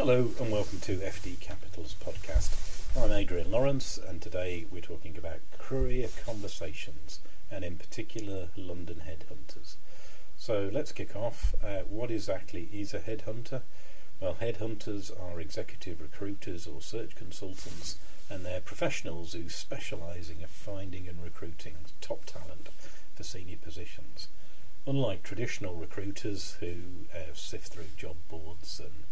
Hello and welcome to FD Capital's podcast. I'm Adrian Lawrence and today we're talking about career conversations and in particular London headhunters. So let's kick off. Uh, what exactly is a headhunter? Well, headhunters are executive recruiters or search consultants and they're professionals who specialise in finding and recruiting top talent for senior positions. Unlike traditional recruiters who uh, sift through job boards and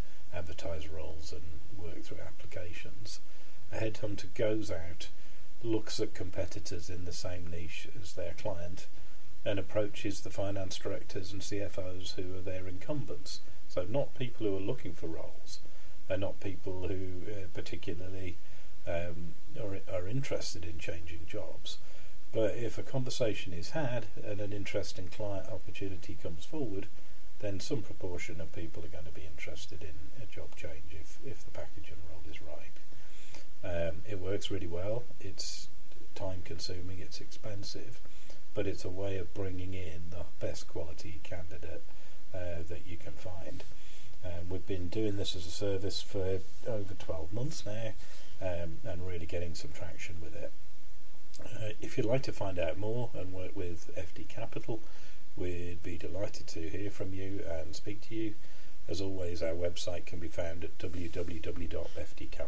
advertise roles and work through applications. A headhunter goes out, looks at competitors in the same niche as their client, and approaches the finance directors and CFOs who are their incumbents. So, not people who are looking for roles, and not people who uh, particularly um, are, are interested in changing jobs. But if a conversation is had and an interesting client opportunity comes forward, then some proportion of people are going to be interested in a job change if, if the package and role is right. Um, it works really well. It's time consuming, it's expensive, but it's a way of bringing in the best quality candidate uh, that you can find. Um, we've been doing this as a service for over 12 months now um, and really getting some traction with it. Uh, if you'd like to find out more and work Delighted to hear from you and speak to you. As always, our website can be found at you.